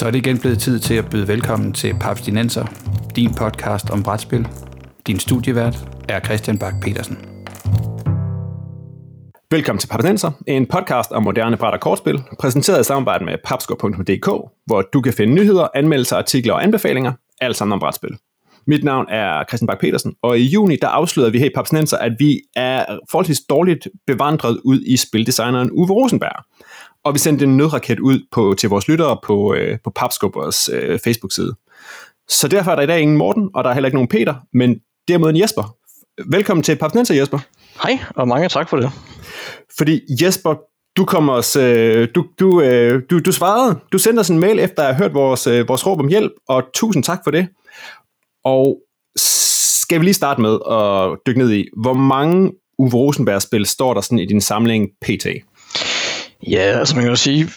Så er det igen blevet tid til at byde velkommen til Papstinenser, din podcast om brætspil. Din studievært er Christian Bak petersen Velkommen til Papstinenser, en podcast om moderne bræt og kortspil, præsenteret i samarbejde med papskor.dk, hvor du kan finde nyheder, anmeldelser, artikler og anbefalinger, alt sammen om brætspil. Mit navn er Christian Bak petersen og i juni der afslørede vi her i Papstinenser, at vi er forholdsvis dårligt bevandret ud i spildesigneren Uwe Rosenberg og vi sendte en nødraket ud på, til vores lyttere på, øh, på Papskubbers øh, Facebook-side. Så derfor er der i dag ingen Morten, og der er heller ikke nogen Peter, men derimod en Jesper. Velkommen til Papsnenser, Jesper. Hej, og mange tak for det. Fordi Jesper, du kom os, øh, du, du, øh, du, du svarede, du sendte os en mail efter at have hørt vores, øh, vores råb om hjælp, og tusind tak for det. Og skal vi lige starte med at dykke ned i, hvor mange Uwe Rosenberg-spil står der sådan i din samling PT? Ja, altså man kan jo sige,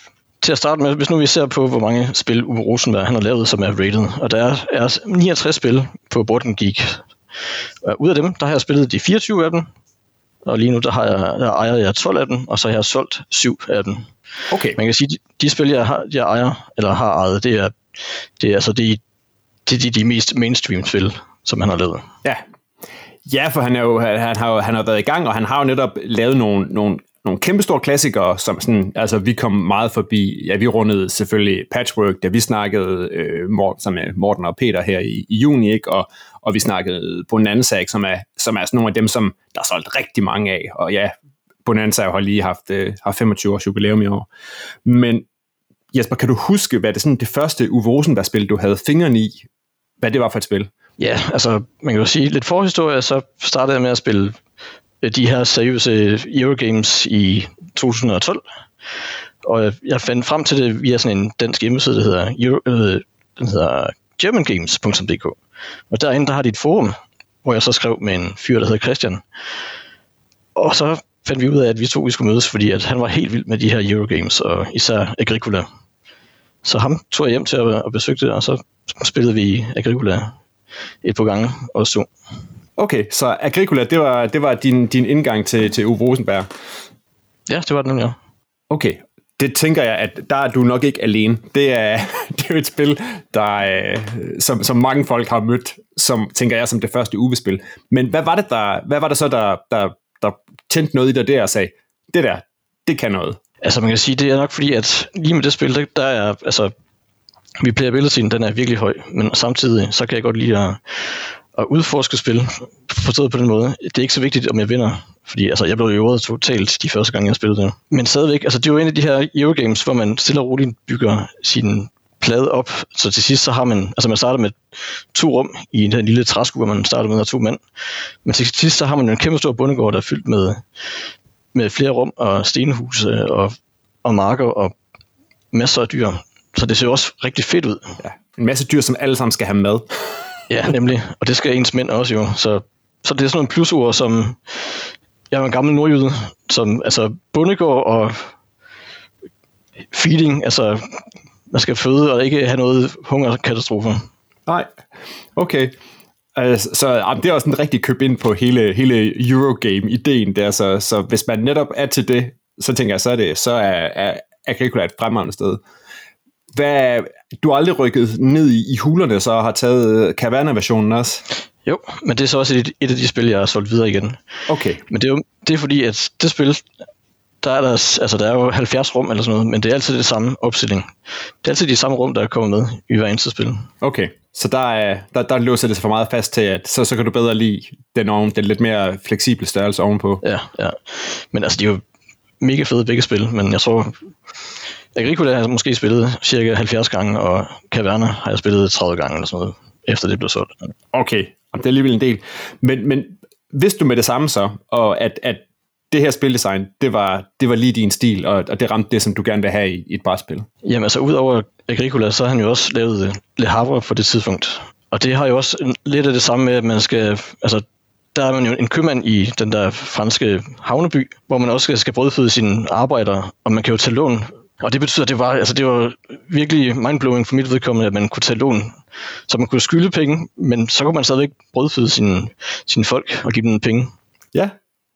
til at starte med, hvis nu vi ser på, hvor mange spil Uwe Rosenberg han har lavet, som er rated, og der er, er 69 spil på Board Geek. Og ud af dem, der har jeg spillet de 24 af dem, og lige nu der har jeg, der ejer jeg 12 af dem, og så har jeg solgt 7 af dem. Okay. Man kan sige, de, de spil, jeg, har, jeg ejer, eller har ejet, det er, det er altså de, er de, de mest mainstream spil, som han har lavet. Ja, Ja, for han, er jo, han, har, han har været i gang, og han har jo netop lavet nogle, nogle nogle kæmpestore klassikere, som sådan, altså vi kom meget forbi, ja vi rundede selvfølgelig Patchwork, da vi snakkede øh, Morten, som er Morten og Peter her i, i juni, ikke? Og, og vi snakkede Bonanza, ikke? Som, er, som er sådan nogle af dem, som der er solgt rigtig mange af, og ja, Bonanza har lige haft, øh, har 25 års jubilæum i år. Men Jesper, kan du huske, hvad det, sådan, det første Uwe Rosenberg-spil, du havde fingrene i, hvad det var for et spil? Ja, altså man kan jo sige, lidt forhistorie, så startede jeg med at spille Øh, de her seriøse Eurogames i 2012. Og jeg fandt frem til det via sådan en dansk hjemmeside, der hedder, Euro, øh, den hedder germangames.dk. Og derinde der har de et forum, hvor jeg så skrev med en fyr, der hedder Christian. Og så fandt vi ud af, at vi to vi skulle mødes, fordi at han var helt vild med de her Eurogames, og især Agricola. Så ham tog jeg hjem til at, at besøge det, og så spillede vi Agricola et par gange og så. Okay, så Agricola, det var, det var din, din indgang til, til Uwe Rosenberg? Ja, det var den, ja. Okay, det tænker jeg, at der er du nok ikke alene. Det er, det er jo et spil, der, øh, som, som mange folk har mødt, som tænker jeg som det første Uwe-spil. Men hvad var det, der, hvad var det så, der, der, der tændte noget i dig der og sagde, det der, det kan noget? Altså man kan sige, det er nok fordi, at lige med det spil, der, der er, altså, replayabilityen, den er virkelig høj, men samtidig, så kan jeg godt lide at, at udforske spil, forstået på den måde. Det er ikke så vigtigt, om jeg vinder, fordi altså, jeg blev jo totalt de første gange, jeg spillede det. Men stadigvæk, altså det er jo en af de her Eurogames, hvor man stille og roligt bygger sin plade op, så til sidst så har man, altså man starter med to rum i den lille træskue, hvor man starter med to mænd, men til sidst så har man jo en kæmpe stor bundegård, der er fyldt med, med flere rum og stenhuse og, og marker og masser af dyr. Så det ser også rigtig fedt ud. Ja, en masse dyr, som alle sammen skal have mad. Ja, nemlig. Og det skal ens mænd også jo. Så, så det er sådan nogle plusord, som... Jeg er en gammel nordjyde, som altså bundegård og feeding, altså man skal føde og ikke have noget hungerkatastrofe. Nej, okay. Altså, så det er også en rigtig køb ind på hele, hele Eurogame-ideen der, så, så hvis man netop er til det, så tænker jeg, så er det, så er, er Agricola et fremragende sted. Hvad, du har aldrig rykket ned i, i hulerne, så har taget Caverna-versionen også? Jo, men det er så også et, et af de spil, jeg har solgt videre igen. Okay. Men det er jo det er fordi, at det spil, der er, der, altså der er jo 70 rum eller sådan noget, men det er altid det samme opstilling. Det er altid de samme rum, der er kommet med i hver eneste spil. Okay, så der, er, der, der låser det sig for meget fast til, at så, så kan du bedre lide den, oven, den lidt mere fleksible størrelse ovenpå. Ja, ja. Men altså, de er jo mega fede begge spil, men jeg tror, Agricola har jeg måske spillet cirka 70 gange, og Caverna har jeg spillet 30 gange eller sådan noget, efter det blev solgt. Okay, det er alligevel en del. Men, men vidste du med det samme så, og at, at det her spildesign, det var, det var lige din stil, og, og det ramte det, som du gerne vil have i, i et brætspil? Jamen altså, udover Agricola, så har han jo også lavet Le Havre på det tidspunkt. Og det har jo også lidt af det samme med, at man skal, altså der er man jo en købmand i den der franske havneby, hvor man også skal brødføde sine arbejdere, og man kan jo tage lån og det betyder, at det var, altså det var virkelig mindblowing for mit vedkommende, at man kunne tage lån. Så man kunne skylde penge, men så kunne man stadigvæk brødføde sine, sine folk og give dem penge. Ja,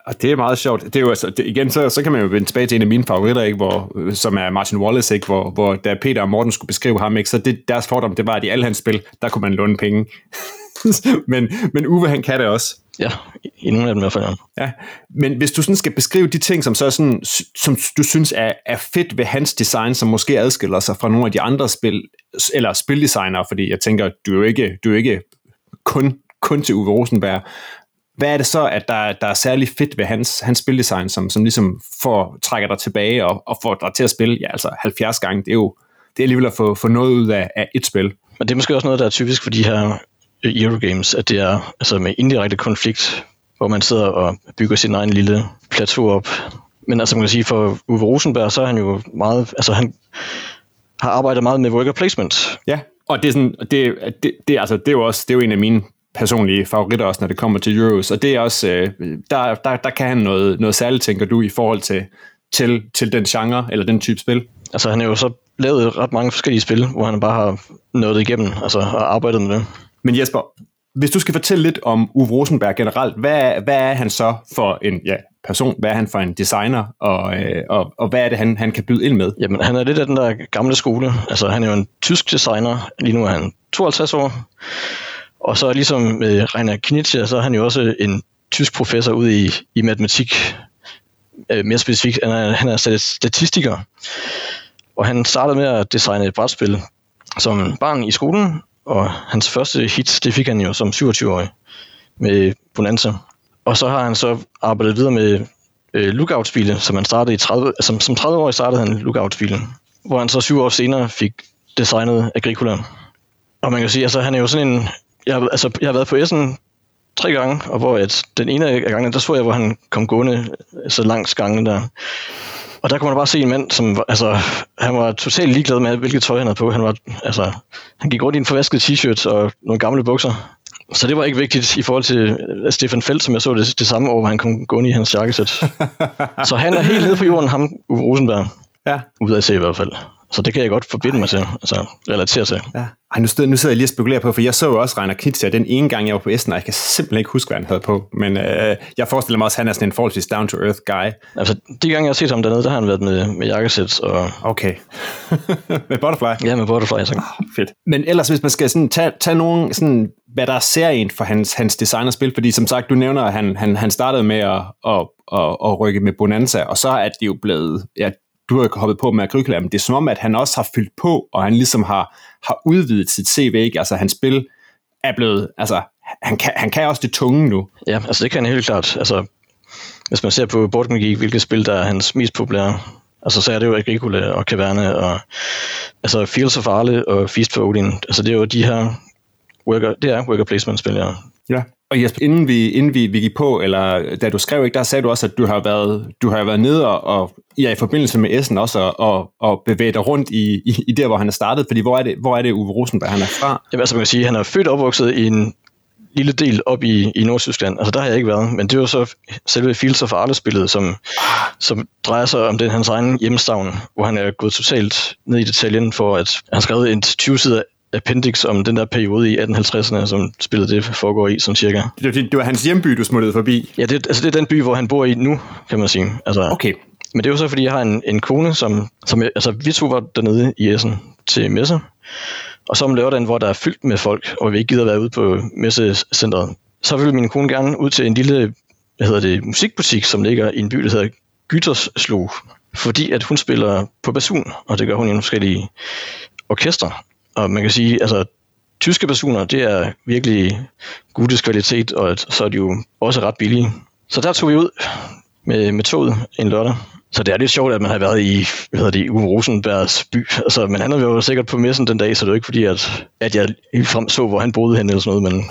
og det er meget sjovt. Det er jo altså, det, igen, så, så kan man jo vende tilbage til en af mine favoritter, ikke, hvor, som er Martin Wallace, ikke, hvor, hvor da Peter og Morten skulle beskrive ham, ikke, så det, deres fordom, det var, at i alle hans spil, der kunne man låne penge. men, men Uwe, han kan det også. Ja, i nogle af dem i hvert fald. Ja, men hvis du sådan skal beskrive de ting, som, så sådan, som du synes er, er fedt ved hans design, som måske adskiller sig fra nogle af de andre spil, eller spildesignere, fordi jeg tænker, du er jo ikke, du er ikke kun, kun til Uwe Rosenberg. Hvad er det så, at der, der er særlig fedt ved hans, hans spildesign, som, som ligesom får, trækker dig tilbage og, og får dig til at spille ja, altså 70 gange? Det er jo det er alligevel at få, få noget ud af, af et spil. Men det er måske også noget, der er typisk for de her Eurogames, at det er altså med indirekte konflikt, hvor man sidder og bygger sin egen lille plateau op. Men altså man kan sige, for Uwe Rosenberg, så er han jo meget, altså han har arbejdet meget med worker placement. Ja, og det er, sådan, det, det, det, altså, det er jo også det er jo en af mine personlige favoritter også, når det kommer til Euros, og det er også, øh, der, der, der kan han noget, noget særligt, tænker du, i forhold til, til, til den genre, eller den type spil? Altså han har jo så lavet ret mange forskellige spil, hvor han bare har nået igennem, altså og arbejdet med det. Men Jesper, hvis du skal fortælle lidt om Uwe Rosenberg generelt, hvad, hvad er han så for en ja, person? Hvad er han for en designer? Og, øh, og, og hvad er det, han, han kan byde ind med? Jamen, han er lidt af den der gamle skole. Altså, han er jo en tysk designer. Lige nu er han 52 år. Og så ligesom øh, med Rainer Knitscher, så er han jo også en tysk professor ude i, i matematik. Øh, mere specifikt, han er, han er statistiker. Og han startede med at designe et brætspil som barn i skolen, og hans første hit, det fik han jo som 27-årig med Bonanza. Og så har han så arbejdet videre med øh, Lookout-spile, som han startede i 30, altså, som 30-årig startede han lookout hvor han så syv år senere fik designet Agricola. Og man kan sige, altså han er jo sådan en, jeg, altså, jeg har været på Essen tre gange, og hvor at den ene af gangene, der så jeg, hvor han kom gående så langs gangen der. Og der kunne man bare se en mand, som altså, han var totalt ligeglad med, hvilket tøj han havde på. Han, var, altså, han gik rundt i en forvasket t-shirt og nogle gamle bukser. Så det var ikke vigtigt i forhold til øh, Stefan Felt, som jeg så det, det samme år, hvor han kom gående i hans jakkesæt. så han er helt nede på jorden, ham Uwe Rosenberg. Ja. Ud af se i hvert fald. Så det kan jeg godt forbinde mig til, altså relatere til. Ja. Ej, nu, sidder, nu sidder jeg lige og spekulerer på, for jeg så jo også Rainer Knizia den ene gang, jeg var på Essen, og jeg kan simpelthen ikke huske, hvad han havde på. Men øh, jeg forestiller mig også, at han er sådan en forholdsvis down-to-earth guy. Altså, de gange, jeg har set ham dernede, der har han været med, med jakkesæt. Og... Okay. med Butterfly? Ja, med Butterfly. Så. Oh, fedt. Men ellers, hvis man skal sådan tage, tage nogen, sådan, hvad der er serien for hans, hans designerspil, fordi som sagt, du nævner, at han, han, han startede med at, at, at, at rykke med Bonanza, og så er det jo blevet, ja, du har hoppet på med Agricola, men det er som om, at han også har fyldt på, og han ligesom har, har udvidet sit CV, ikke? Altså, hans spil er blevet, altså, han kan, han kan også det tunge nu. Ja, altså det kan han helt klart. Altså, hvis man ser på Board Geek, hvilke spil, der er hans mest populære, altså så er det jo Agricola og Caverne, og altså Fields of Arle og Feast for Odin. Altså det er jo de her worker, det er worker placement spil, ja. Ja, og Jesper, inden vi, inden vi, vi gik på, eller da du skrev, ikke, der sagde du også, at du har været, du har været nede og, og ja, i forbindelse med Essen også, og, og, og bevæge dig rundt i, i, i der, hvor han er startet, fordi hvor er det, hvor er det Uwe Rosenberg, han er fra? Jamen, altså man kan sige, han er født og opvokset i en lille del op i, i Nordtyskland. Altså der har jeg ikke været, men det var så selve Fields of Arles-billedet, som, som drejer sig om den hans egen hjemstavn, hvor han er gået totalt ned i detaljen for, at han skrev en 20 sider appendix om den der periode i 1850'erne, som spillet det foregår i, sådan cirka. Det, det, det var hans hjemby, du smuttede forbi? Ja, det, altså det er den by, hvor han bor i nu, kan man sige. Altså, okay. Men det er jo så, fordi jeg har en, en kone, som, som altså vi to var dernede i Essen til messe, og så om lørdagen, hvor der er fyldt med folk, og vi ikke gider være ude på messecenteret, så vil min kone gerne ud til en lille hvad hedder det, musikbutik, som ligger i en by, der hedder Gyterslo, fordi at hun spiller på basun, og det gør hun i nogle forskellige orkester. Og man kan sige, altså tyske personer, det er virkelig gutes kvalitet, og så er de jo også ret billige. Så der tog vi ud med, med toget en lørdag, så det er lidt sjovt, at man har været i, hvad hedder det, Uwe Rosenbergs by. Altså, men han er jo sikkert på messen den dag, så det er ikke fordi, at, at jeg frem så, hvor han boede hen eller sådan noget, men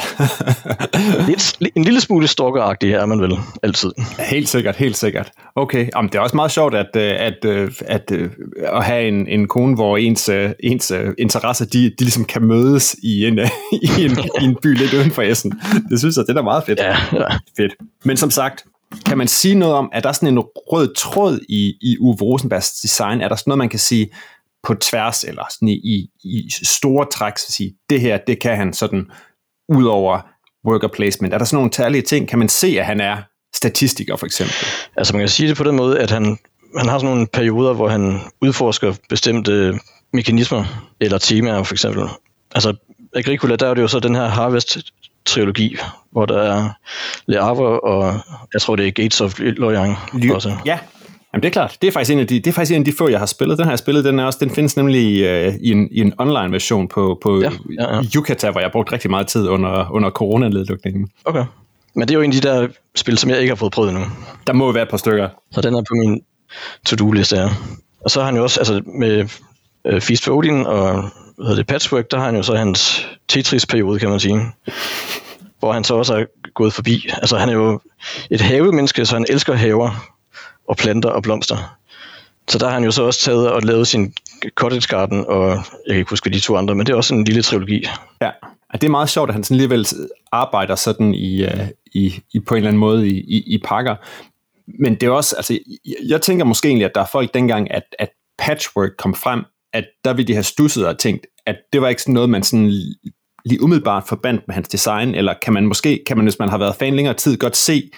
lidt, en lille smule stalkeragtig er man vel altid. Helt sikkert, helt sikkert. Okay, Jamen, det er også meget sjovt at, øh, at, øh, at, at, at have en, en kone, hvor ens, øh, ens interesser, de, de ligesom kan mødes i en, i en, i en by lidt uden for Essen. Det synes jeg, det er meget fedt. Ja, ja. Fedt. Men som sagt, kan man sige noget om, at der er sådan en rød tråd i, i Uwe Rosenbergs design? Er der sådan noget, man kan sige på tværs, eller sådan i, i, i store træk, så sige, det her, det kan han sådan, ud over worker placement? Er der sådan nogle tærlige ting? Kan man se, at han er statistiker, for eksempel? Altså man kan sige det på den måde, at han, han har sådan nogle perioder, hvor han udforsker bestemte mekanismer eller temaer, for eksempel. Altså Agricola, der er det jo så den her harvest Harvest-trilogi, hvor der er Le Havre og jeg tror det er Gates of Loyang også. Ja, Jamen det er klart. Det er faktisk en af de, det er faktisk en af de få, jeg har spillet. Den har jeg spillet. Den, er også, den findes nemlig uh, i, en, i en online version på, på ja, ja, ja. Yucata, hvor jeg har brugt rigtig meget tid under, under coronanedlukningen. Okay. Men det er jo en af de der spil, som jeg ikke har fået prøvet endnu. Der må være et par stykker. Så den er på min to-do-liste, ja. Og så har han jo også, altså med uh, Feast for Odin og hvad hedder det, Patchwork, der har han jo så hans Tetris-periode, kan man sige. Hvor han så også er gået forbi. Altså han er jo et havemenneske, så han elsker haver og planter og blomster. Så der har han jo så også taget og lavet sin cottage garden, og jeg kan ikke huske de to andre, men det er også en lille trilogi. Ja, det er meget sjovt, at han sådan alligevel arbejder sådan i, øh, i, i på en eller anden måde i, i, i pakker. Men det er også, altså, jeg tænker måske egentlig, at der er folk dengang, at, at patchwork kom frem, at der ville de have stusset og tænkt, at det var ikke sådan noget, man sådan lige umiddelbart forbandt med hans design, eller kan man måske, kan man, hvis man har været fan længere tid, godt se,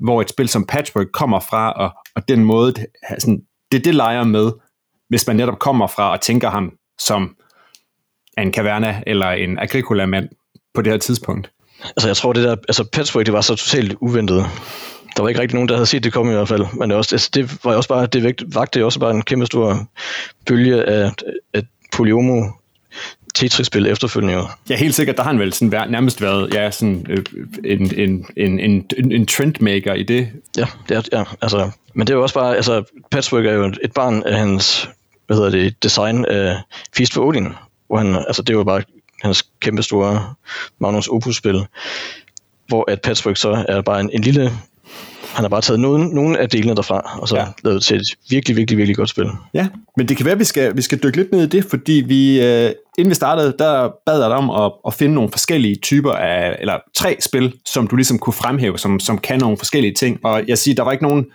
hvor et spil som Patchwork kommer fra, og, og den måde, det, sådan, det det leger med, hvis man netop kommer fra og tænker ham som en Caverna eller en Agricola-mand på det her tidspunkt. Altså jeg tror, det der, altså Patchwork, det var så totalt uventet. Der var ikke rigtig nogen, der havde set det komme i hvert fald. Men det, også, altså, det var også bare, det vagte også bare en kæmpe stor bølge af, af polyomo Tetris-spil efterfølgende. Ja, helt sikkert. Der har han vel sådan været, nærmest været ja, sådan, øh, en, en, en, en, en trendmaker i det. Ja, det er, ja, altså, men det er jo også bare, altså Patchwork er jo et barn af hans, hvad hedder det, design af Feast for Odin, hvor han, altså det var bare hans kæmpe store Magnus Opus-spil, hvor at Patchwork så er bare en, en lille han har bare taget nogle, nogle af delene derfra, og så ja. lavet til et virkelig, virkelig, virkelig godt spil. Ja, men det kan være, at vi skal, vi skal dykke lidt ned i det, fordi vi, øh, inden vi startede, der bad jeg dig om at, at finde nogle forskellige typer af, eller tre spil, som du ligesom kunne fremhæve, som, som kan nogle forskellige ting. Og jeg siger, der var ikke nogen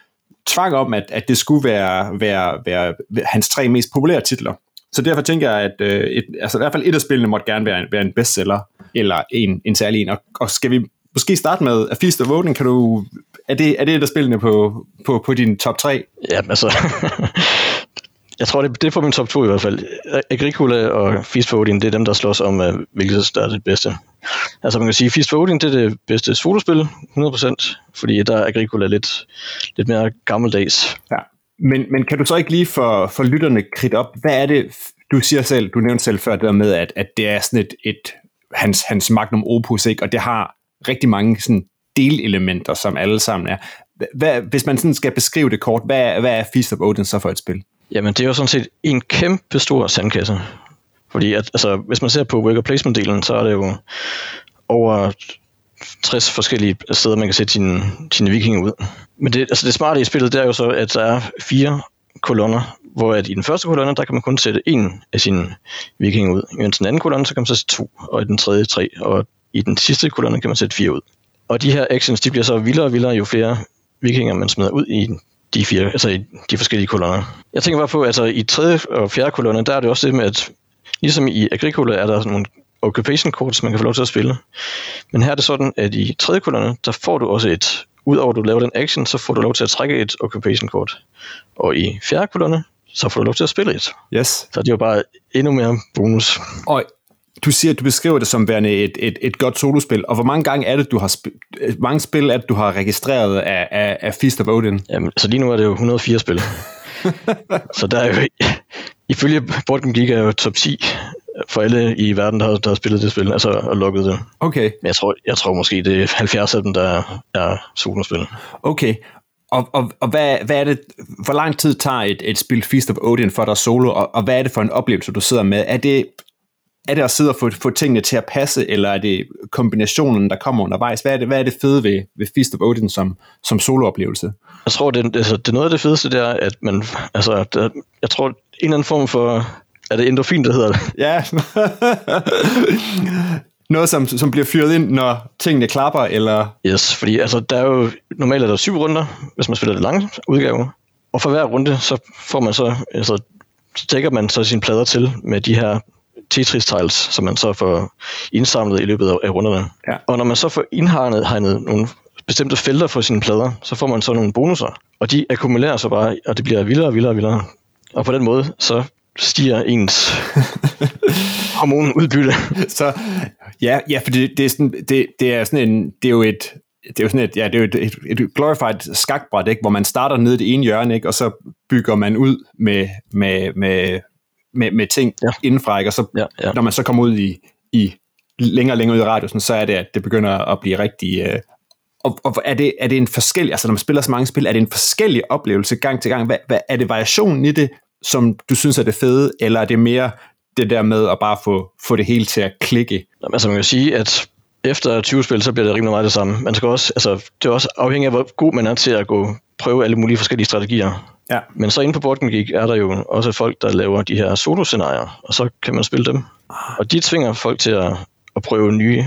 tvang om, at, at det skulle være, være, være hans tre mest populære titler. Så derfor tænker jeg, at øh, et, altså i hvert fald et af spillene måtte gerne være en, være en bestseller, eller en, en særlig en. Og, og skal vi måske starte med A Feast of Odin, kan du er det, er det et af spillene på, på, på din top 3? Ja, altså... jeg tror, det, det er på min top 2 i hvert fald. Agricola og Feast for Odin, det er dem, der slås om, uh, hvilket der er det bedste. Altså man kan sige, Feast for Odin, det er det bedste solospil, 100%, fordi der er Agricola lidt, lidt mere gammeldags. Ja. Men, men kan du så ikke lige for, for lytterne kridt op, hvad er det, du siger selv, du nævnte selv før det der med, at, at det er sådan et, et hans, hans magnum opus, ikke? og det har rigtig mange sådan delelementer, som alle sammen er. Hvad, hvis man sådan skal beskrive det kort, hvad, hvad er Feast of Odin så for et spil? Jamen, det er jo sådan set en kæmpe stor sandkasse. Fordi at, altså, hvis man ser på worker placement-delen, så er det jo over 60 forskellige steder, man kan sætte sine, sine vikinger ud. Men det, altså det smarte i spillet, det er jo så, at der er fire kolonner, hvor at i den første kolonne, der kan man kun sætte en af sine vikinger ud. I den anden kolonne, så kan man så sætte to, og i den tredje tre, og i den sidste kolonne kan man sætte fire ud. Og de her actions, de bliver så vildere og vildere, jo flere vikinger man smider ud i de fire, altså i de forskellige kolonner. Jeg tænker bare på, altså i tredje og fjerde kolonne, der er det også det med, at ligesom i Agricola er der sådan nogle occupation cards, man kan få lov til at spille. Men her er det sådan, at i tredje kolonne, der får du også et, udover at du laver den action, så får du lov til at trække et occupation kort. Og i fjerde kolonne, så får du lov til at spille et. Yes. Så det er jo bare endnu mere bonus. Og du siger, at du beskriver det som værende et, et, et godt solospil, og hvor mange gange er det, du har sp- mange spil er det, du har registreret af, af, af Feast of Odin? Jamen, så lige nu er det jo 104 spil. så der er jo, ifølge Board Game Geek er jo top 10 for alle i verden, der har, der har spillet det spil, altså og lukket det. Okay. Men jeg tror, jeg tror måske, det er 70 af dem, der er solospil. Okay. Og, og, og hvad, hvad er det, hvor lang tid tager et, et spil Feast of Odin for dig solo, og, og hvad er det for en oplevelse, du sidder med? Er det, er det at sidde og få, få tingene til at passe, eller er det kombinationen, der kommer undervejs? Hvad er det, hvad er det fede ved, ved Feast of Odin som, som solooplevelse? Jeg tror, det, altså, det er noget af det fedeste, det er, at man, altså, det, jeg tror, en eller anden form for, er det endorfin, der hedder det? Ja. noget, som, som bliver fyret ind, når tingene klapper, eller? Yes, fordi altså, der er jo, normalt er der syv runder, hvis man spiller det lange udgave. Og for hver runde, så får man så, altså, så dækker man så sine plader til med de her Tetris tiles, som man så får indsamlet i løbet af runderne. Ja. Og når man så får indhegnet hegnet nogle bestemte felter for sine plader, så får man så nogle bonusser, og de akkumulerer sig bare, og det bliver vildere og vildere og vildere. Og på den måde, så stiger ens hormonudbytte. Så ja, ja for det, det, er sådan, det, det er sådan en, det er jo et, det er jo sådan et, ja, det er jo et, et, et glorified skakbræt, ikke? hvor man starter nede i det ene hjørne, ikke? og så bygger man ud med, med, med, med, med ting ja. indenfra, ikke? og så, ja, ja. når man så kommer ud i, i længere og længere ud i radiusen, så er det, at det begynder at blive rigtig... Øh, og, og er, det, er det en forskellig, altså når man spiller så mange spil, er det en forskellig oplevelse gang til gang? Hvad, hvad, er det variationen i det, som du synes er det fede, eller er det mere det der med at bare få, få det hele til at klikke? Jamen, altså man kan sige, at efter 20 spil, så bliver det rimelig meget det samme. Man skal også, altså, det er også afhængigt af, hvor god man er til at gå prøve alle mulige forskellige strategier. Ja. Men så inde på Boardgame Geek er der jo også folk, der laver de her solo-scenarier, og så kan man spille dem. Ah. Og de tvinger folk til at, at prøve nye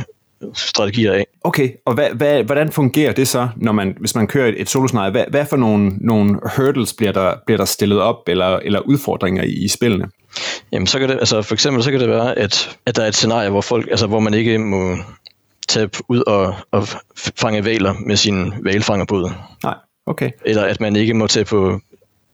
strategier af. Okay, og hvad, hvad, hvordan fungerer det så, når man, hvis man kører et, et soloscenarie? Hvad, hvad for nogle, nogle hurdles bliver der, bliver der stillet op, eller, eller udfordringer i, i spillene? Jamen, så kan det, altså for eksempel så kan det være, at, at der er et scenarie, hvor, folk, altså, hvor man ikke må tage ud og, og fange valer med sin valfangerbåd. Nej, okay. Eller at man ikke må tage på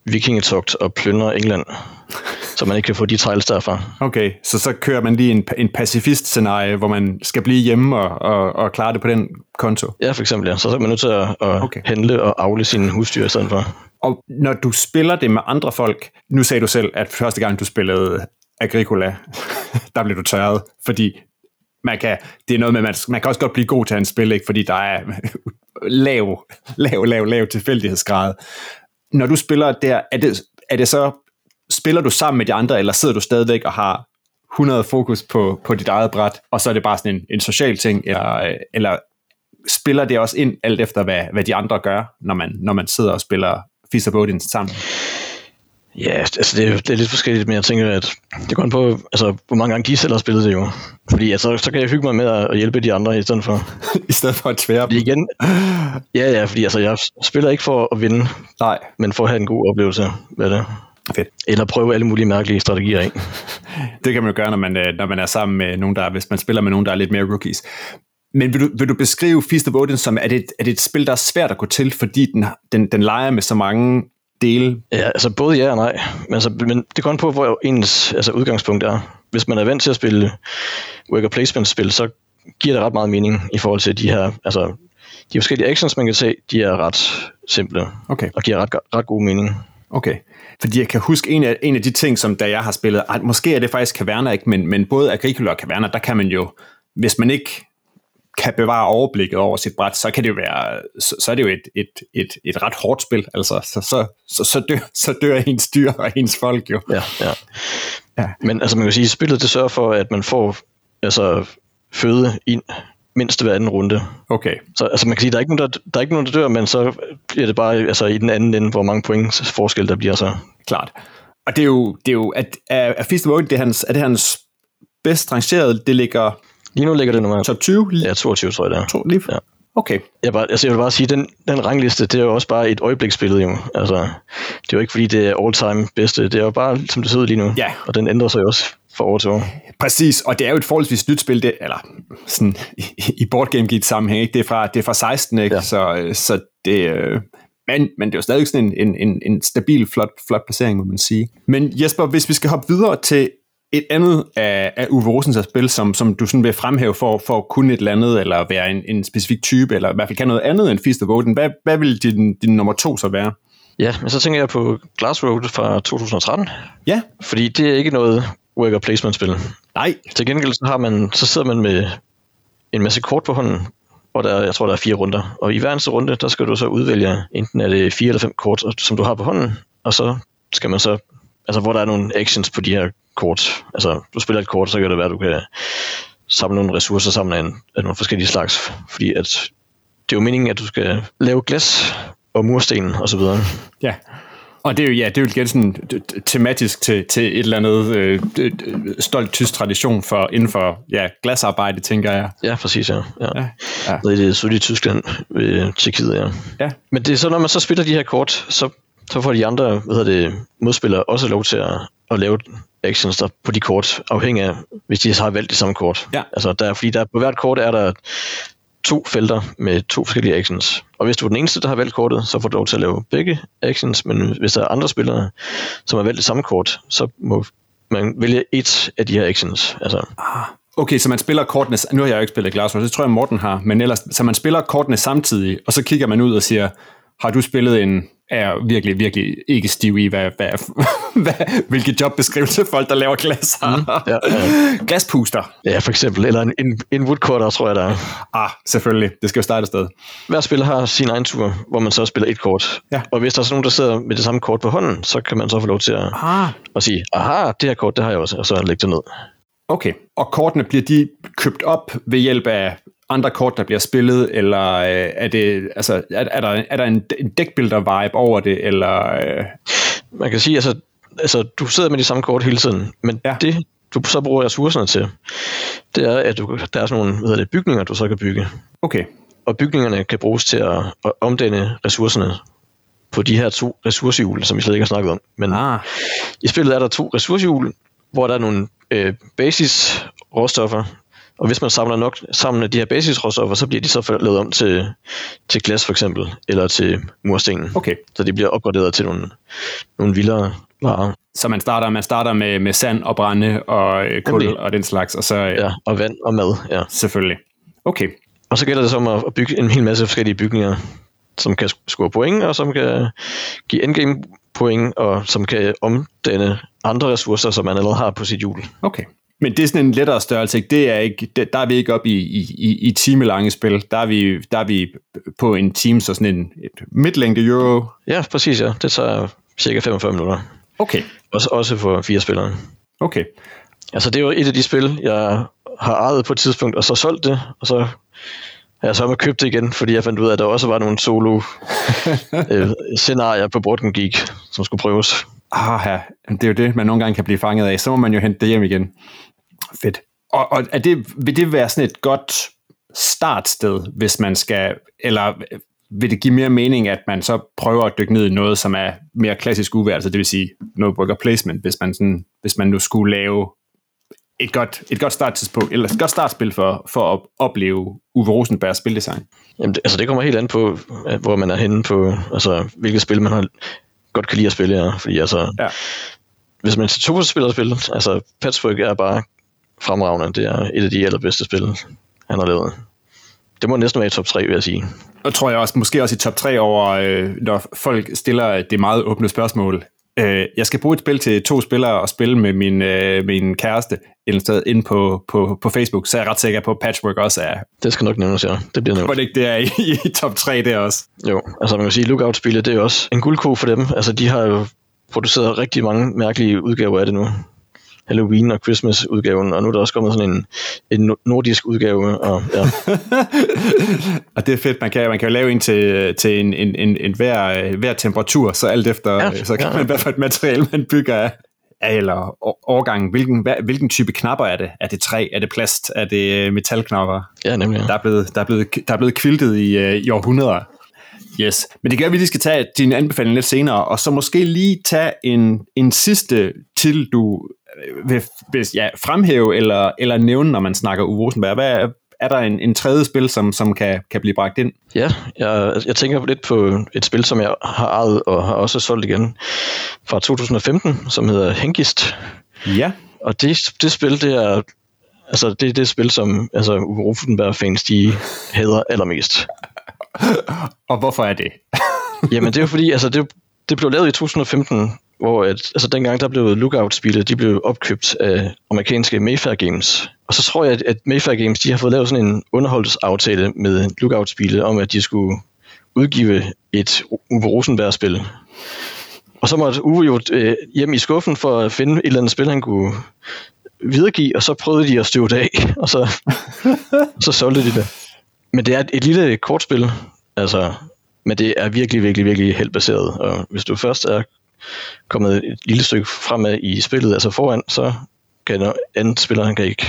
vikingetogt og plyndre England, så man ikke kan få de trials derfra. Okay, så så kører man lige en, en pacifist-scenarie, hvor man skal blive hjemme og, og, og klare det på den konto? Ja, for eksempel, ja. Så er man nødt til at, at okay. handle og afle sine husdyr i stedet for. Og når du spiller det med andre folk, nu sagde du selv, at første gang du spillede Agricola, der blev du tørret, fordi man kan, det er noget med, man, man kan også godt blive god til hans spil, ikke? fordi der er lav, lav, lav, lav tilfældighedsgrad. Når du spiller der, er det, er det så, spiller du sammen med de andre, eller sidder du stadigvæk og har 100 fokus på, på dit eget bræt, og så er det bare sådan en, en social ting, eller, eller spiller det også ind alt efter, hvad, hvad de andre gør, når man, når man sidder og spiller Fist of Odin sammen? Ja, altså det, er, det er lidt forskelligt, men jeg tænker, at det går på, altså, hvor mange gange de selv har spillet det jo. Fordi altså, så kan jeg hygge mig med at hjælpe de andre i stedet for. I stedet for at tvære dem. Igen, ja, ja, fordi altså, jeg spiller ikke for at vinde, Nej. men for at have en god oplevelse med det. Fedt. Eller prøve alle mulige mærkelige strategier af. det kan man jo gøre, når man, øh, når man er sammen med nogen, der, hvis man spiller med nogen, der er lidt mere rookies. Men vil du, vil du beskrive Feast of Odin som, er det, er det et spil, der er svært at gå til, fordi den, den, den leger med så mange dele? Ja, altså både ja og nej. Men, altså, men det går på, hvor ens altså, udgangspunkt er. Hvis man er vant til at spille worker placement-spil, så giver det ret meget mening i forhold til de her, altså de forskellige actions, man kan se, de er ret simple okay. og giver ret, ret god mening. Okay. Fordi jeg kan huske en af, en af de ting, som da jeg har spillet, at måske er det faktisk Caverna ikke, men, men både Agricola og Caverna, der kan man jo, hvis man ikke kan bevare overblikket over sit bræt, så kan det jo være, så, så er det jo et, et, et, et ret hårdt spil. Altså, så, så, så, så, dør, så dør ens dyr og ens folk jo. Ja, ja. ja. Men altså man kan sige, spillet det sørger for, at man får altså, føde ind mindst hver anden runde. Okay. Så altså man kan sige, der er ikke nogen, der, der, er ikke nogen, der dør, men så bliver det bare altså, i den anden ende, hvor mange point forskel der bliver så. Klart. Og det er jo, det er jo at, at, at Fist of Odin, det er hans, er det hans bedst rangeret, det ligger Lige nu ligger det nummer... Top 20? Ja, 22 tror jeg det er. To, lige ja. Okay. Jeg, bare, altså jeg vil bare sige, den, den rangliste, det er jo også bare et øjebliksbillede jo. Altså, det er jo ikke fordi, det er all-time bedste. Det er jo bare, som det ser ud lige nu. Ja. Og den ændrer sig jo også fra år til år. Præcis, og det er jo et forholdsvis nyt spil, det, eller sådan i, i Board Game Geek sammenhæng, ikke? Det, er fra, det er fra 16, ikke? Ja. Så, så det, øh, men, men det er jo stadig sådan en, en, en, en stabil, flot, flot placering, må man sige. Men Jesper, hvis vi skal hoppe videre til et andet af, af Uwe Rosens spil, som, som du sådan vil fremhæve for, for at kunne et eller andet, eller være en, en specifik type, eller i hvert fald kan noget andet end Feast of Odin, hvad, hvad vil din, din nummer to så være? Ja, men så tænker jeg på Glass Road fra 2013. Ja. Fordi det er ikke noget worker placement spil. Nej. Til gengæld så, har man, så sidder man med en masse kort på hånden, og der, jeg tror, der er fire runder. Og i hver eneste runde, der skal du så udvælge, enten er det fire eller fem kort, som du har på hånden, og så skal man så, altså hvor der er nogle actions på de her kort. Altså, du spiller et kort, så kan det være, at du kan samle nogle ressourcer sammen af, en, af nogle forskellige slags. Fordi at det er jo meningen, at du skal lave glas og mursten og så videre. Ja. Og det er jo, ja, det er jo igen sådan tematisk til, til et eller andet øh, stolt tysk tradition for, inden for ja, glasarbejde, tænker jeg. Ja, præcis, ja. ja. ja, ja. Det er det sydlige Tyskland ved Tjekkiet, ja. ja. Men det er så, når man så spiller de her kort, så, så får de andre hvad hedder det, modspillere også lov til at, at lave actions der på de kort, afhængig af, hvis de har valgt det samme kort. Ja. Altså, der, fordi der, på hvert kort er der to felter med to forskellige actions. Og hvis du er den eneste, der har valgt kortet, så får du lov til at lave begge actions, men hvis der er andre spillere, som har valgt det samme kort, så må man vælge et af de her actions. Altså, Okay, så man spiller kortene, nu har jeg jo ikke spillet Glass Road, det tror jeg Morten har, men ellers, så man spiller kortene samtidig, og så kigger man ud og siger, har du spillet en, er virkelig, virkelig ikke stiv i, hvad, hvad, hvad, hvilke jobbeskrivelse folk, der laver glas har. Mm, ja, ja. Glaspuster. Ja, for eksempel, eller en, en, en woodcutter, tror jeg, der er. Ah, selvfølgelig. Det skal jo starte sted. Hver spiller har sin egen tur, hvor man så spiller et kort. Ja. Og hvis der er nogen, der sidder med det samme kort på hånden, så kan man så få lov til at, ah. at sige, aha, det her kort, det har jeg også, og så lægge det ned. Okay, og kortene bliver de købt op ved hjælp af andre kort, der bliver spillet, eller øh, er, det, altså, er, er, der, er der en, en deckbuilder-vibe over det, eller... Øh... Man kan sige, altså, altså, du sidder med de samme kort hele tiden, men ja. det, du så bruger ressourcerne til, det er, at du, der er sådan nogle hvad det, bygninger, du så kan bygge. Okay. Og bygningerne kan bruges til at, at omdanne ressourcerne på de her to ressourcehjul, som vi slet ikke har snakket om. Men ah. i spillet er der to ressourcehjul, hvor der er nogle øh, basis råstoffer, og hvis man samler nok sammen af de her basisråstoffer, så bliver de så lavet om til, til glas for eksempel, eller til mursten. Okay. Så de bliver opgraderet til nogle, nogle vildere varer. Så man starter, man starter med, med sand og brænde og øh, kul Jamen. og den slags, og så... Øh, ja, og vand og mad, ja. Selvfølgelig. Okay. Og så gælder det så om at bygge en hel masse forskellige bygninger, som kan score point, og som kan give endgame point, og som kan omdanne andre ressourcer, som man allerede har på sit hjul. Okay. Men det er sådan en lettere størrelse, ikke? Det er ikke, det, der er vi ikke oppe i, i, i timelange spil. Der er, vi, der er vi på en team, så sådan en midtlængde euro. Ja, præcis ja. Det tager cirka 45 minutter. Okay. Også, også for fire spillere. Okay. Altså det er jo et af de spil, jeg har ejet på et tidspunkt, og så solgt det, og så har jeg så med købt det igen, fordi jeg fandt ud af, at der også var nogle solo øh, scenarier på Borten Geek, som skulle prøves. Ah, ja. Det er jo det, man nogle gange kan blive fanget af. Så må man jo hente det hjem igen. Fedt. Og, og er det, vil det være sådan et godt startsted, hvis man skal, eller vil det give mere mening, at man så prøver at dykke ned i noget, som er mere klassisk uvær, altså det vil sige noget worker placement, hvis man, sådan, hvis man nu skulle lave et godt, et godt starttidspunkt, eller et godt startspil for, for at opleve Uwe Rosenbergs spildesign? Jamen, det, altså det kommer helt an på, hvor man er henne på, altså hvilket spil man har, godt kan lide at spille, ja. Fordi altså, ja. hvis man til to spiller spil, altså Patchwork er bare fremragende. Det er et af de allerbedste spil, han har lavet. Det må næsten være i top 3, vil jeg sige. Og tror jeg også, måske også i top 3 over, øh, når folk stiller det meget åbne spørgsmål. Øh, jeg skal bruge et spil til to spillere og spille med min, øh, min kæreste et sted ind på, på, på Facebook, så er jeg ret sikker på, at Patchwork også er... Det skal nok nævnes, ja. Det bliver nævnt. Hvor det ikke det er i, i top 3 der også. Jo, altså man kan sige, Lookout-spillet, det er jo også en guldko for dem. Altså de har jo produceret rigtig mange mærkelige udgaver af det nu. Halloween og Christmas udgaven, og nu er der også kommet sådan en, en nordisk udgave. Og, ja. og det er fedt, man kan, man kan jo lave en til, til en, en, en, en hver, hver temperatur, så alt efter, ja, så kan ja. man hvad for et materiale man bygger af eller årgangen, hvilken, hvilken type knapper er det? Er det træ? Er det plast? Er det øh, metalknapper? Ja, nemlig. Der er blevet, der er blevet, der er blevet kviltet i, øh, i århundreder. Yes. Men det gør, at vi lige skal tage din anbefaling lidt senere, og så måske lige tage en, en sidste til, du vil, vil ja, fremhæve eller, eller nævne, når man snakker Uwe Rosenberg. Hvad, er der en, en tredje spil, som, som kan, kan blive bragt ind? Ja, jeg, jeg tænker lidt på et spil, som jeg har ejet og har også solgt igen fra 2015, som hedder Hengist. Ja. Og det, det spil, det er altså det er det spil, som altså, Uwe Rosenberg-fans, de hader allermest. og hvorfor er det? Jamen det er jo fordi, altså det, det blev lavet i 2015, hvor at, altså dengang der blev Lookout-spillet, de blev opkøbt af amerikanske Mayfair Games. Og så tror jeg, at Mayfair Games, de har fået lavet sådan en underholdsaftale med Lookout-spillet om, at de skulle udgive et Uwe Rosenberg-spil. Og så måtte Uwe jo øh, hjem i skuffen for at finde et eller andet spil, han kunne videregive, og så prøvede de at støve det af, og så, så solgte de det. Men det er et, et lille kortspil, altså, men det er virkelig, virkelig, virkelig heldbaseret. Og hvis du først er kommet et lille stykke fremad i spillet, altså foran, så kan en anden spiller, han kan ikke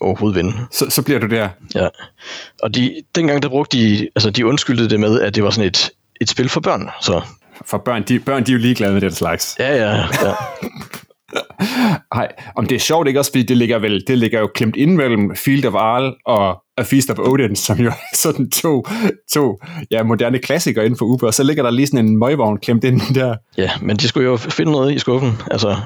overhovedet vinde. Så, så bliver du der? Ja. Og de, dengang der brugte de, altså de undskyldte det med, at det var sådan et, et spil for børn. Så. For børn, de, børn, de er jo ligeglade med den slags. Ja, ja, ja. Nej, om det er sjovt ikke også, fordi det ligger vel, det ligger jo klemt ind mellem Field of Arl og A Feast of Odin, som jo er sådan to, to ja, moderne klassikere inden for Uber, og så ligger der lige sådan en møgvogn klemt ind der. Ja, men de skulle jo finde noget i skuffen. Altså,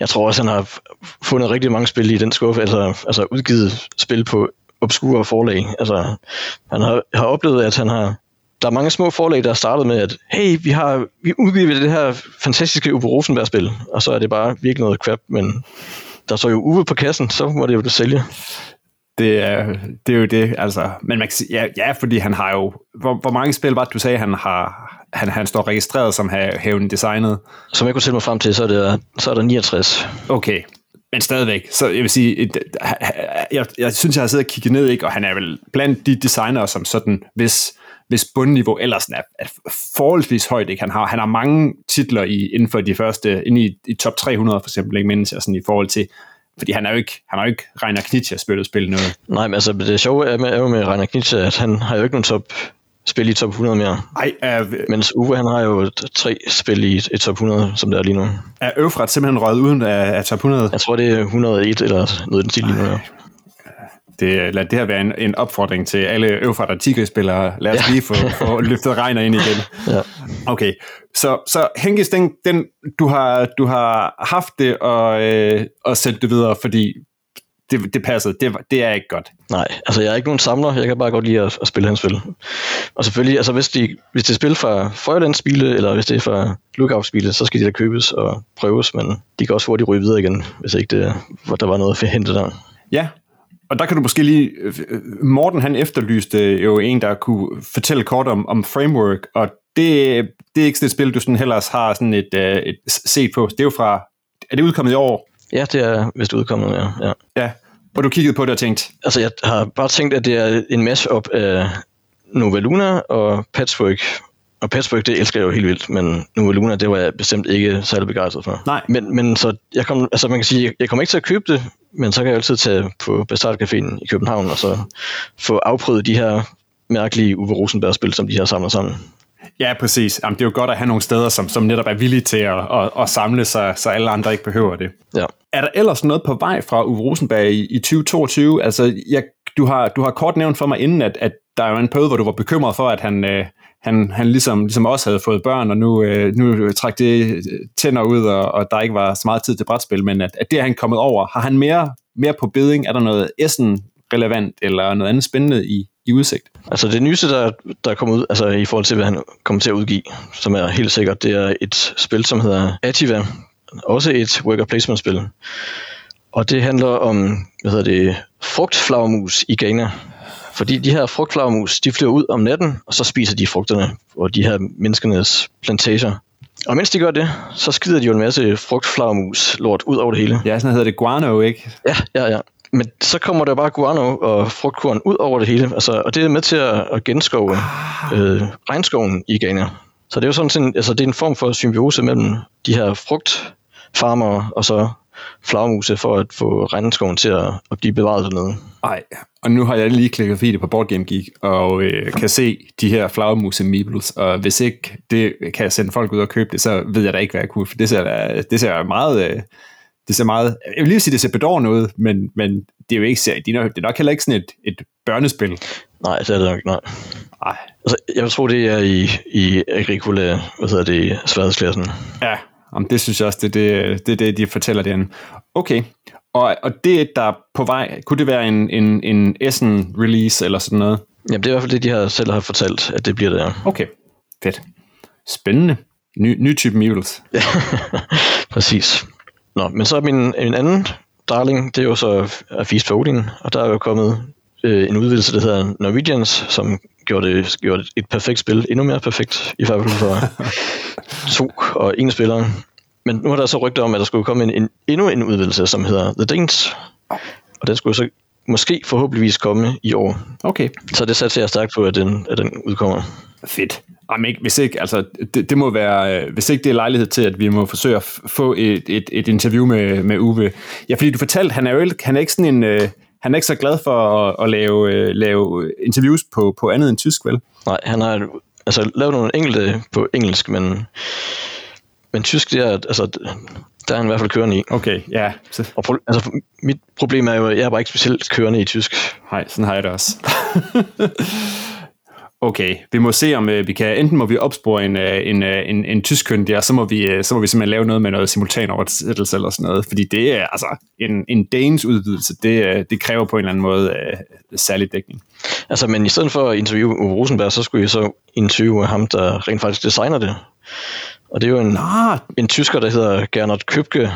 jeg tror også, han har fundet rigtig mange spil i den skuffe, altså, altså udgivet spil på obskure forlag. Altså, han har, har oplevet, at han har der er mange små forlag, der er startet med, at hey, vi har vi udgivet det her fantastiske Uwe Rosenberg-spil, og så er det bare virkelig noget crap, men der står jo Uwe på kassen, så må det jo det sælge. Det er, det er jo det, altså, men man kan sige, ja, ja, fordi han har jo, hvor, hvor mange spil var det, du sagde, han har, han, han står registreret som haven designet? Som jeg kunne tælle mig frem til, så er, det, så er der 69. Okay, men stadigvæk, så jeg vil sige, et, jeg, jeg synes, jeg har siddet og kigget ned, ikke, og han er vel blandt de designer, som sådan, hvis, hvis bundniveau ellers er, er forholdsvis højt. Ikke? Han, har, han har mange titler i, inden for de første, inde i, i top 300 for eksempel, ikke mindst, sådan i forhold til, fordi han er jo ikke, han har jo ikke Reiner Knitsch spillet spillet noget. Nej, men altså det sjove er, med, er jo med Reiner Knitsch, at han har jo ikke nogen top spil i top 100 mere. Ej, uh, Mens Uwe, han har jo tre spil i et top 100, som det er lige nu. Er Øfrat simpelthen røget uden af, af top 100? Jeg tror, det er 101 eller noget den stil lige nu. Ja det, lad det her være en, en opfordring til alle Eufrat og Tigris-spillere. Lad os ja. lige få, få løftet Regner ind igen. Ja. Okay, så, så Henkis, den, den, du, har, du har haft det og, øh, og sendt det videre, fordi det, det passede. Det, det er ikke godt. Nej, altså jeg er ikke nogen samler. Jeg kan bare godt lide at, at spille hans spil. Og selvfølgelig, altså hvis, de, hvis det er spil fra Feuerland-spile, eller hvis det er fra Lookout-spile, så skal de da købes og prøves, men de kan også hurtigt ryge videre igen, hvis ikke det, der var noget for at hente der. Ja, og der kan du måske lige... Morten han efterlyste jo en, der kunne fortælle kort om, om framework, og det, det er ikke sådan et spil, du sådan ellers har sådan et, øh, et set på. Det er jo fra... Er det udkommet i år? Ja, det er vist udkommet, ja. ja. Ja, og du kiggede på det og tænkt? Altså, jeg har bare tænkt, at det er en masse op af Nova Luna og Patchwork og Patchwork, det elsker jeg jo helt vildt, men nu Luna, det var jeg bestemt ikke særlig begejstret for. Nej. Men, men så jeg kom, altså man kan sige, jeg kommer ikke til at købe det, men så kan jeg altid tage på Bastard Caféen i København, og så få afprøvet de her mærkelige Uwe Rosenberg-spil, som de har samlet sammen. Ja, præcis. Jamen, det er jo godt at have nogle steder, som, som netop er villige til at, at, at samle sig, så alle andre ikke behøver det. Ja. Er der ellers noget på vej fra Uwe Rosenberg i, i 2022? Altså, jeg, du, har, du har kort nævnt for mig inden, at, at der er en periode, hvor du var bekymret for, at han, øh, han, han ligesom, ligesom også havde fået børn, og nu, øh, nu trak det øh, tænder ud, og, og der ikke var så meget tid til brætspil, men at, at det er han kommet over. Har han mere, mere på beding? Er der noget essen relevant, eller noget andet spændende i, i udsigt? Altså det nyeste, der, der er kommet ud, altså i forhold til, hvad han kommer til at udgive, som er helt sikkert, det er et spil, som hedder Ativa, også et worker placement spil. Og det handler om, hvad hedder det, frugtflagermus i Ghana. Fordi de her frugtflagermus, de flyver ud om natten, og så spiser de frugterne og de her menneskenes plantager. Og mens de gør det, så skider de jo en masse frugtflagermus lort ud over det hele. Ja, sådan hedder det guano, ikke? Ja, ja, ja. Men så kommer der bare guano og frugtkorn ud over det hele. Altså, og det er med til at, at genskove øh, regnskoven i Ghana. Så det er jo sådan, sådan altså, det er en form for symbiose mellem de her frugtfarmer og så flagmuse for at få regnskoven til at, at blive bevaret dernede. Nej, og nu har jeg lige klikket video på Board Game Geek, og øh, kan se de her flagmuse meebles, og hvis ikke det kan jeg sende folk ud og købe det, så ved jeg da ikke, hvad jeg kunne, for det ser, det ser meget... Øh, det ser meget, jeg vil lige sige, det ser bedårende ud, men, men det er jo ikke, det er, nok, det er nok heller ikke sådan et, et børnespil. Nej, det er det nok, nej. Nej. Altså, jeg tror, det er i, i Agricola, hvad hedder det, sværhedsklassen. Ja, Jamen, det synes jeg også, det er det, det, det, de fortæller derinde. Okay, og, og det, der er på vej, kunne det være en, en, en Essen-release eller sådan noget? Jamen, det er i hvert fald det, de har selv har fortalt, at det bliver det, ja. Okay, fedt. Spændende. Ny, ny type mules. Ja, præcis. Nå, men så er min en anden darling, det er jo så A Feast for Odin, og der er jo kommet øh, en udvidelse, der hedder Norwegians, som gjorde, det, gjorde et perfekt spil endnu mere perfekt, i hvert fald for to og en spiller. Men nu har der så rygter om, at der skulle komme en, en, endnu en udvidelse, som hedder The Dings. Og den skulle så måske forhåbentligvis komme i år. Okay. Så det satser jeg stærkt på, at den, at den udkommer. Fedt. Jamen ikke, hvis ikke, altså, det, det må være, øh, hvis ikke det er lejlighed til, at vi må forsøge at få et, et, et interview med, med Uwe. Ja, fordi du fortalte, han er jo ikke, han er ikke sådan en, øh, han er ikke så glad for at, at lave, øh, lave interviews på, på andet end tysk, vel? Nej, han har altså lavet nogle enkelte på engelsk, men men tysk, det er, altså, der er han i hvert fald kørende i. Okay, ja. Så, Og pro- altså, mit problem er jo, at jeg er bare ikke specielt kørende i tysk. hej, sådan har jeg det også. okay, vi må se om øh, vi kan, enten må vi opspore en, øh, en, øh, en, en tysk kyndig, og så må, vi, øh, så må vi simpelthen lave noget med noget simultan oversættelse eller sådan noget, fordi det er altså en, en Danes udvidelse, det, øh, det kræver på en eller anden måde øh, særlig dækning. Altså, men i stedet for at interviewe Uwe Rosenberg, så skulle I så interviewe ham, der rent faktisk designer det. Og det er jo en, Ah, en tysker, der hedder Gernot Købke,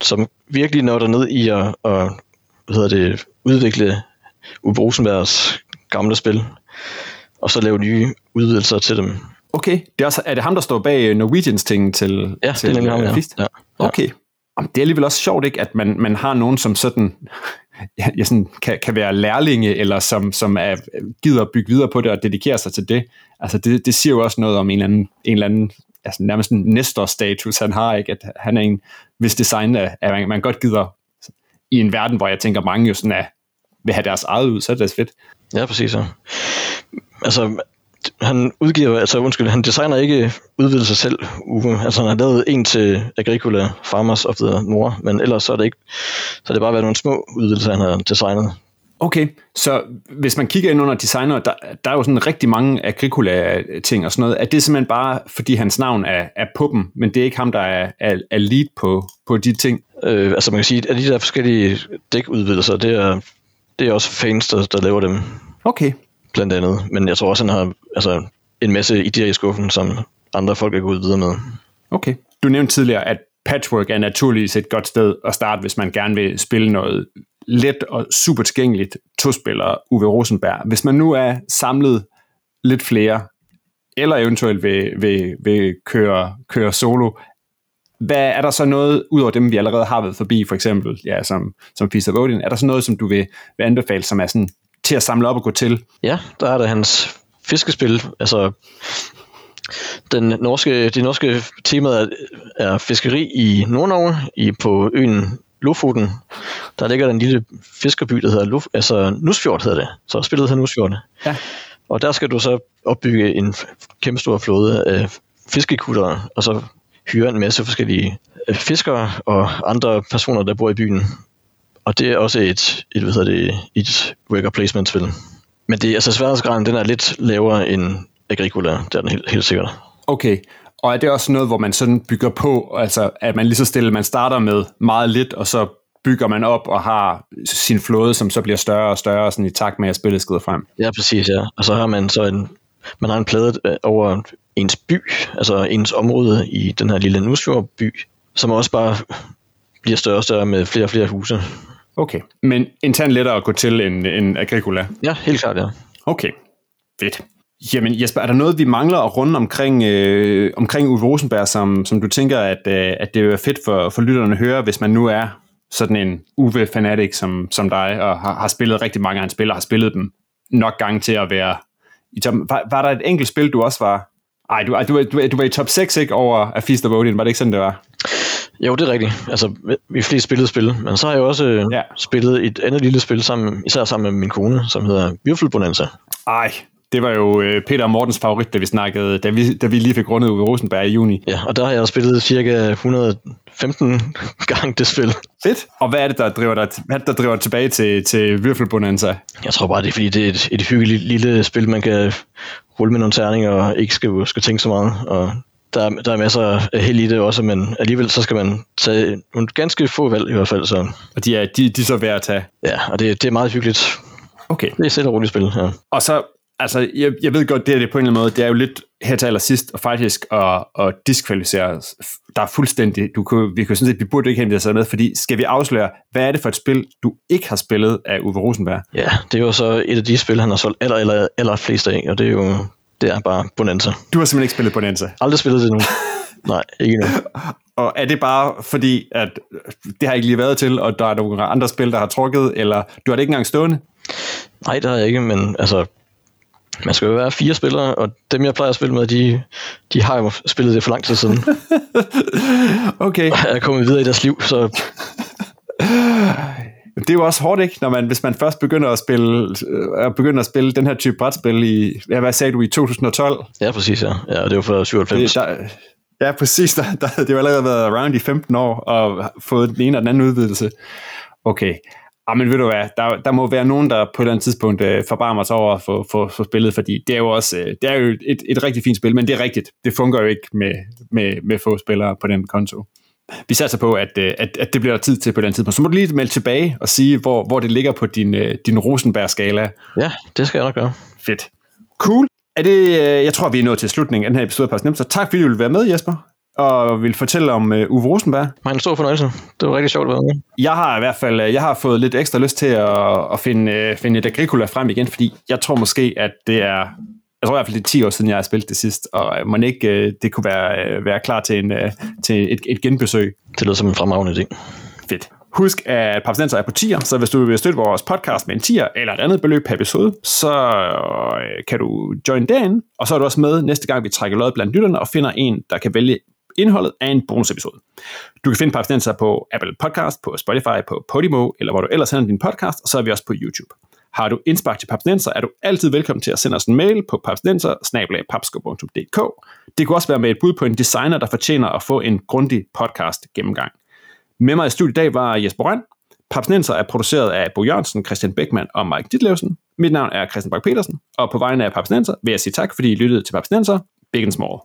som virkelig når ned i at, at hvad hedder det, udvikle Uwe Rosenbergs gamle spil, og så lave nye udvidelser til dem. okay. Det er, også, er det ham, der står bag øh, Norwegians ting til, Ja, til det er nemlig ham, øh, ja. Fist? ja. ja. Okay. Jamen, Det er alligevel også sjovt, ikke, at man, man har nogen, som sådan, ja, sådan kan, kan være lærlinge, eller som, som er, gider at bygge videre på det og dedikere sig til det. Altså, det, det siger jo også noget om en eller anden, en eller anden altså nærmest en Nestor-status, han har, ikke? At han er en, hvis design er, at man, man godt gider i en verden, hvor jeg tænker, mange jo sådan er, vil have deres eget ud, så er det fedt. Ja, præcis. Ja. Altså, han udgiver, altså undskyld, han designer ikke udvidelser selv, Uwe. Altså han har lavet en til Agricola Farmers of the Nord, men ellers så er det ikke, så er det bare været nogle små udvidelser, han har designet. Okay, så hvis man kigger ind under designer, der, der er jo sådan rigtig mange Agricola-ting og sådan noget. Er det simpelthen bare, fordi hans navn er, er på dem, men det er ikke ham, der er, er, er lead på, på de ting? Øh, altså man kan sige, at de der forskellige dækudvidelser, det er, det er også fans, der, der laver dem, Okay, blandt andet. Men jeg tror også, han har altså, en masse idéer i skuffen, som andre folk er gået videre med. okay. Du nævnte tidligere, at Patchwork er naturligvis et godt sted at starte, hvis man gerne vil spille noget let og super tilgængeligt to-spiller Uwe Rosenberg. Hvis man nu er samlet lidt flere, eller eventuelt vil, vil, vil køre, køre solo, hvad er der så noget, ud over dem, vi allerede har været forbi, for eksempel, ja, som, som Peace of Odin, er der så noget, som du vil, vil anbefale, som er sådan til at samle op og gå til? Ja, der er der hans fiskespil. Altså, den norske, det norske tema er, er fiskeri i Nordnorge, i, på øen Lofoten. Der ligger der en lille fiskerby, der hedder Luf, altså Nusfjord hedder det. Så spillet hedder Nusfjord. Ja. Og der skal du så opbygge en kæmpe stor flåde af fiskekuttere, og så hyre en masse forskellige øh, fiskere og andre personer, der bor i byen. Og det er også et, et, hvad hedder det, et worker placement spil. Men det, altså sværhedsgraden, den er lidt lavere end Agricola, det er den helt, helt sikkert. Okay, og er det også noget, hvor man sådan bygger på, altså at man lige så stille, man starter med meget lidt, og så bygger man op og har sin flåde, som så bliver større og større, sådan i takt med, at spillet skrider frem. Ja, præcis, ja. Og så har man så en, man har en plade øh, over ens by, altså ens område i den her lille Nusfjord by, som også bare bliver større og større med flere og flere huse. Okay, men en tand lettere at gå til end, end Agricola. Ja, helt klart, ja. Okay, fedt. Jamen Jesper, er der noget, vi mangler at runde omkring, øh, omkring Uwe Rosenberg, som, som du tænker, at, øh, at det er fedt for, for lytterne at høre, hvis man nu er sådan en Uwe-fanatik som, som dig, og har, har spillet rigtig mange af hans spil, og har spillet dem nok gange til at være i top. Var, var der et enkelt spil, du også var... Ej, du, du, du, du var i top 6, ikke, over A Feast of Odin, var det ikke sådan, det var? Jo, det er rigtigt. Altså, vi flest spillet spil, men så har jeg også Ja. ja. spillet et andet lille spil, sammen, især sammen med min kone, som hedder Würfelbonanza. Ej, det var jo øh, Peter og Mortens favorit, da vi snakkede, da vi, da vi lige fik rundet Uwe Rosenberg i juni. Ja, og der har jeg spillet cirka 115 gange det spil. Fedt. Og hvad er det, der driver dig, hvad er det, der driver dig tilbage til, til Würfelbonanza? Jeg tror bare, det er fordi, det er et, et hyggeligt lille spil, man kan rulle med nogle terninger og ikke skal, skal tænke så meget. Og der, er- der er masser af held i det også, men alligevel så skal man tage nogle ganske få valg i hvert fald. Så Og de er, de, de er så værd at tage. ja, og det, det er meget hyggeligt. Okay. Det er selv og roligt spil, ja. Og så, altså, jeg, jeg ved godt, det er det på en eller anden måde, det er jo lidt her til allersidst, og faktisk at, at diskvalificere, der er fuldstændig, du kunne, vi kunne sådan set, vi burde ikke have inviteret med, fordi skal vi afsløre, hvad er det for et spil, du ikke har spillet af Uwe Rosenberg? Ja, det er jo så et af de spil, han har solgt aller, aller, aller flest af, og det er jo det er bare Bonanza. Du har simpelthen ikke spillet Bonanza. Aldrig spillet det nu. Nej, ikke endnu. Og er det bare fordi, at det har ikke lige været til, og der er nogle andre spil, der har trukket, eller du har det ikke engang stående? Nej, det har jeg ikke, men altså, man skal jo være fire spillere, og dem, jeg plejer at spille med, de, de har jo spillet det for lang tid siden. Okay. og er kommet videre i deres liv, så Det er jo også hårdt, ikke? Når man, hvis man først begynder at spille, øh, begynder at spille den her type brætspil i, ja, hvad sagde du, i 2012? ja, præcis, ja. Ja, det var for 97. Det, der, Ja, præcis. Der, der havde det jo allerede været around i 15 år og fået den ene og den anden udvidelse. Okay. Ja, men ved du hvad, der, der må være nogen, der på et eller andet tidspunkt øh, forbarmer sig over for, for, for spillet, fordi det er jo også øh, det er jo et, et rigtig fint spil, men det er rigtigt. Det fungerer jo ikke med, med, med få spillere på den konto. Vi satser på, at, øh, at, at det bliver tid til på den tidspunkt. Så må du lige melde tilbage og sige, hvor, hvor det ligger på din, øh, din Rosenberg-skala. Ja, det skal jeg nok gøre. Fedt. Cool. Er det, øh, jeg tror, vi er nået til slutningen af den her episode af Så tak, fordi du vil være med, Jesper og vil fortælle om uh, Uwe Rosenberg. Det en stor fornøjelse. Det var rigtig sjovt at være med. Jeg har i hvert fald jeg har fået lidt ekstra lyst til at, at finde, finde et Agricola frem igen, fordi jeg tror måske, at det er jeg tror i hvert fald, det er 10 år siden, jeg har spillet det sidst, og man ikke det kunne være, være klar til, en, til et, et genbesøg. Det lyder som en fremragende ting. Fedt. Husk, at Papstenser er på tier, så hvis du vil støtte vores podcast med en tier eller et andet beløb per episode, så øh, kan du join derinde, og så er du også med næste gang, vi trækker lod blandt lytterne og finder en, der kan vælge indholdet af en bonusepisode. Du kan finde Papstenser på Apple Podcast, på Spotify, på Podimo, eller hvor du ellers sender din podcast, og så er vi også på YouTube. Har du indspark til Papsnenser, er du altid velkommen til at sende os en mail på papsnenser Det kunne også være med et bud på en designer, der fortjener at få en grundig podcast gennemgang. Med mig i studiet i dag var Jesper Røn. Papsnenser er produceret af Bo Jørgensen, Christian Beckmann og Mike Ditlevsen. Mit navn er Christian Bak petersen og på vegne af Papsnenser vil jeg sige tak, fordi I lyttede til Papsnenser. Big and Small.